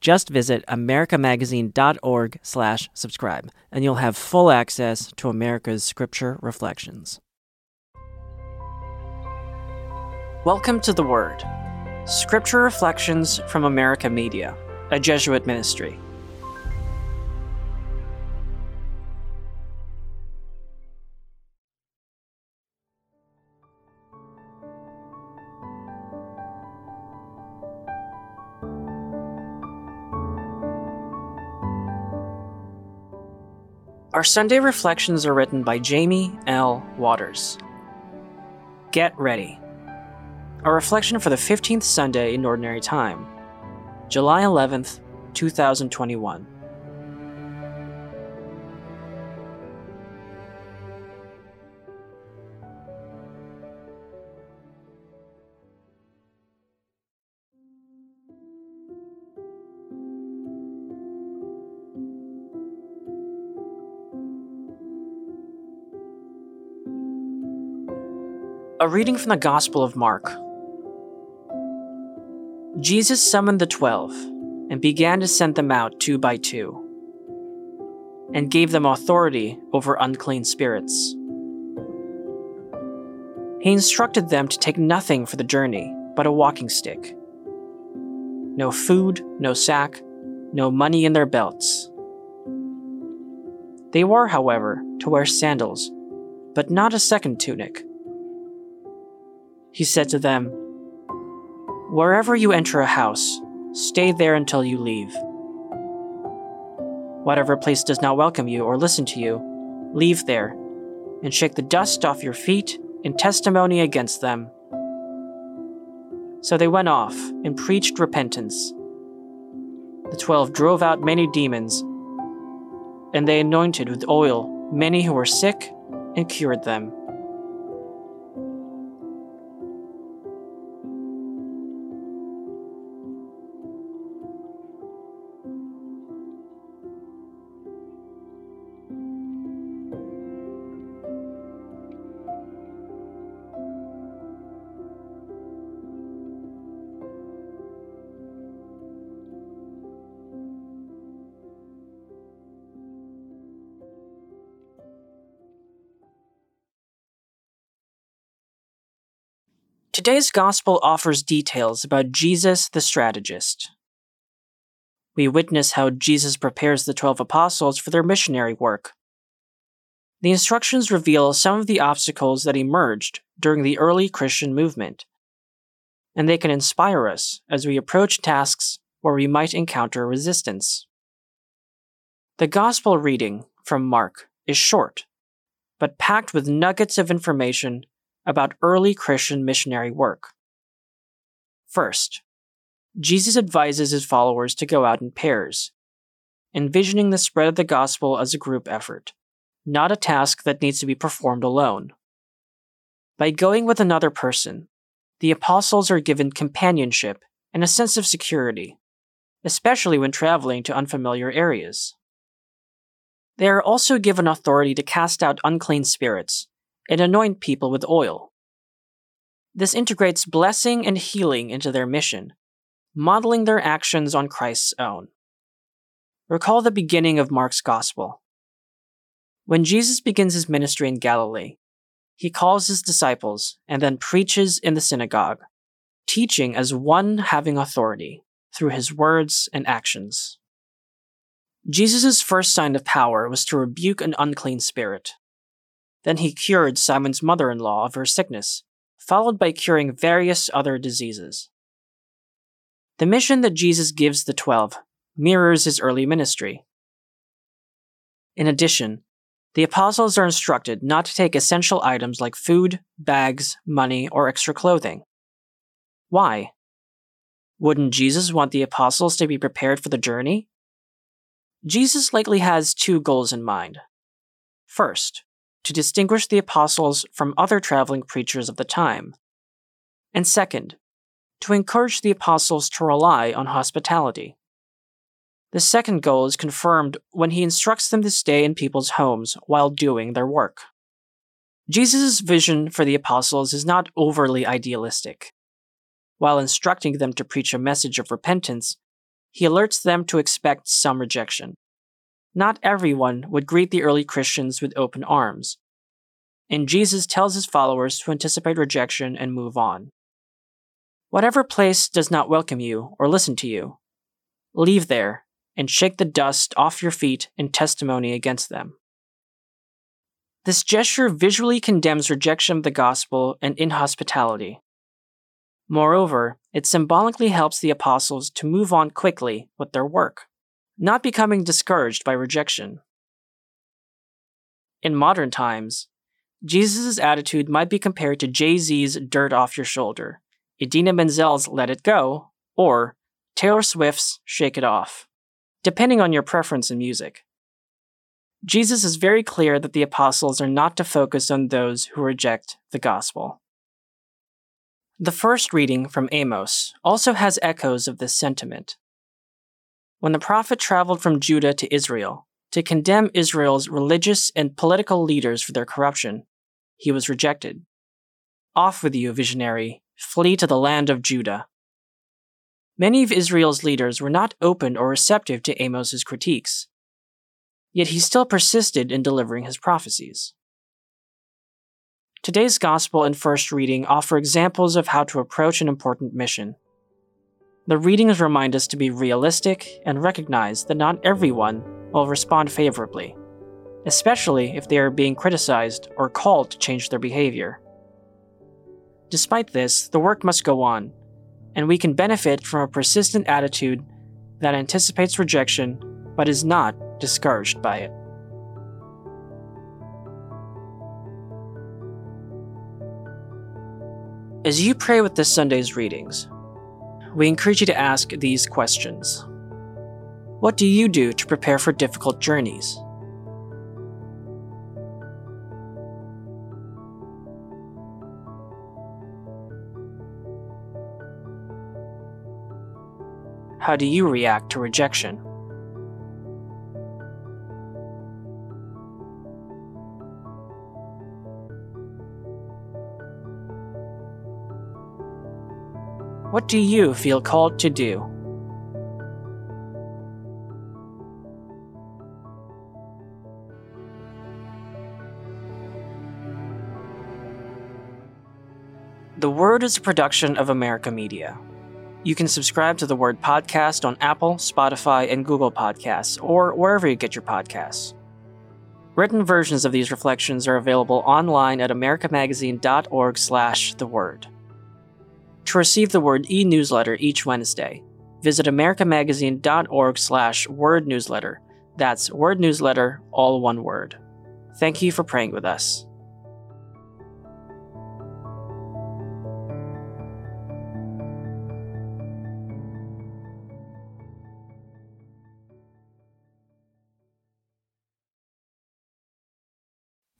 Just visit americamagazine.org slash subscribe, and you'll have full access to America's Scripture Reflections. Welcome to The Word, Scripture Reflections from America Media, a Jesuit ministry. Our Sunday reflections are written by Jaime L. Waters. Get ready. A reflection for the 15th Sunday in Ordinary Time, July 11th, 2021. A reading from the Gospel of Mark. Jesus summoned the twelve and began to send them out two by two, and gave them authority over unclean spirits. He instructed them to take nothing for the journey but a walking stick. No food, no sack, no money in their belts. They were, however, to wear sandals, but not a second tunic he said to them, Wherever you enter a house, stay there until you leave. Whatever place does not welcome you or listen to you, leave there, and shake the dust off your feet in testimony against them. So they went off and preached repentance. The twelve drove out many demons, and they anointed with oil many who were sick and cured them. Today's Gospel offers details about Jesus the strategist. We witness how Jesus prepares the twelve apostles for their missionary work. The instructions reveal some of the obstacles that emerged during the early Christian movement, and they can inspire us as we approach tasks where we might encounter resistance. The Gospel reading from Mark is short, but packed with nuggets of information about early Christian missionary work. First, Jesus advises his followers to go out in pairs, envisioning the spread of the gospel as a group effort, not a task that needs to be performed alone. By going with another person, the apostles are given companionship and a sense of security, especially when traveling to unfamiliar areas. They are also given authority to cast out unclean spirits and anoint people with oil. This integrates blessing and healing into their mission, modeling their actions on Christ's own. Recall the beginning of Mark's Gospel. When Jesus begins his ministry in Galilee, he calls his disciples and then preaches in the synagogue, teaching as one having authority through his words and actions. Jesus' first sign of power was to rebuke an unclean spirit, then he cured Simon's mother in law of her sickness, followed by curing various other diseases. The mission that Jesus gives the twelve mirrors his early ministry. In addition, the apostles are instructed not to take essential items like food, bags, money, or extra clothing. Why? Wouldn't Jesus want the apostles to be prepared for the journey? Jesus likely has two goals in mind. First, to distinguish the apostles from other traveling preachers of the time. And second, to encourage the apostles to rely on hospitality. The second goal is confirmed when he instructs them to stay in people's homes while doing their work. Jesus' vision for the apostles is not overly idealistic. While instructing them to preach a message of repentance, he alerts them to expect some rejection. Not everyone would greet the early Christians with open arms, and Jesus tells his followers to anticipate rejection and move on. Whatever place does not welcome you or listen to you, leave there and shake the dust off your feet in testimony against them. This gesture visually condemns rejection of the gospel and inhospitality. Moreover, it symbolically helps the apostles to move on quickly with their work, not becoming discouraged by rejection. In modern times, Jesus' attitude might be compared to Jay Z's Dirt Off Your Shoulder, Idina Menzel's Let It Go, or Taylor Swift's Shake It Off depending on your preference in music. Jesus is very clear that the apostles are not to focus on those who reject the gospel. The first reading from Amos also has echoes of this sentiment. When the prophet traveled from Judah to Israel to condemn Israel's religious and political leaders for their corruption, he was rejected. Off with you, visionary, flee to the land of Judah. Many of Israel's leaders were not open or receptive to Amos's critiques. Yet he still persisted in delivering his prophecies. Today's Gospel and First reading offer examples of how to approach an important mission. The readings remind us to be realistic and recognize that not everyone will respond favorably, especially if they are being criticized or called to change their behavior. Despite this, the work must go on, and we can benefit from a persistent attitude that anticipates rejection but is not discouraged by it. As you pray with this Sunday's readings, we encourage you to ask these questions What do you do to prepare for difficult journeys? How do you react to rejection? Do you feel called to do? The Word is a production of America Media. You can subscribe to the Word Podcast on Apple, Spotify, and Google Podcasts, or wherever you get your podcasts. Written versions of these reflections are available online at americamagazine.org slash the word. To receive the Word e-newsletter each Wednesday, visit americamagazine.org slash word newsletter. That's word newsletter, all one word. Thank you for praying with us.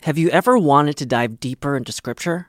Have you ever wanted to dive deeper into Scripture?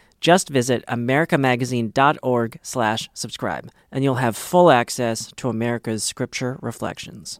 Just visit americamagazine.org slash subscribe, and you'll have full access to America's scripture reflections.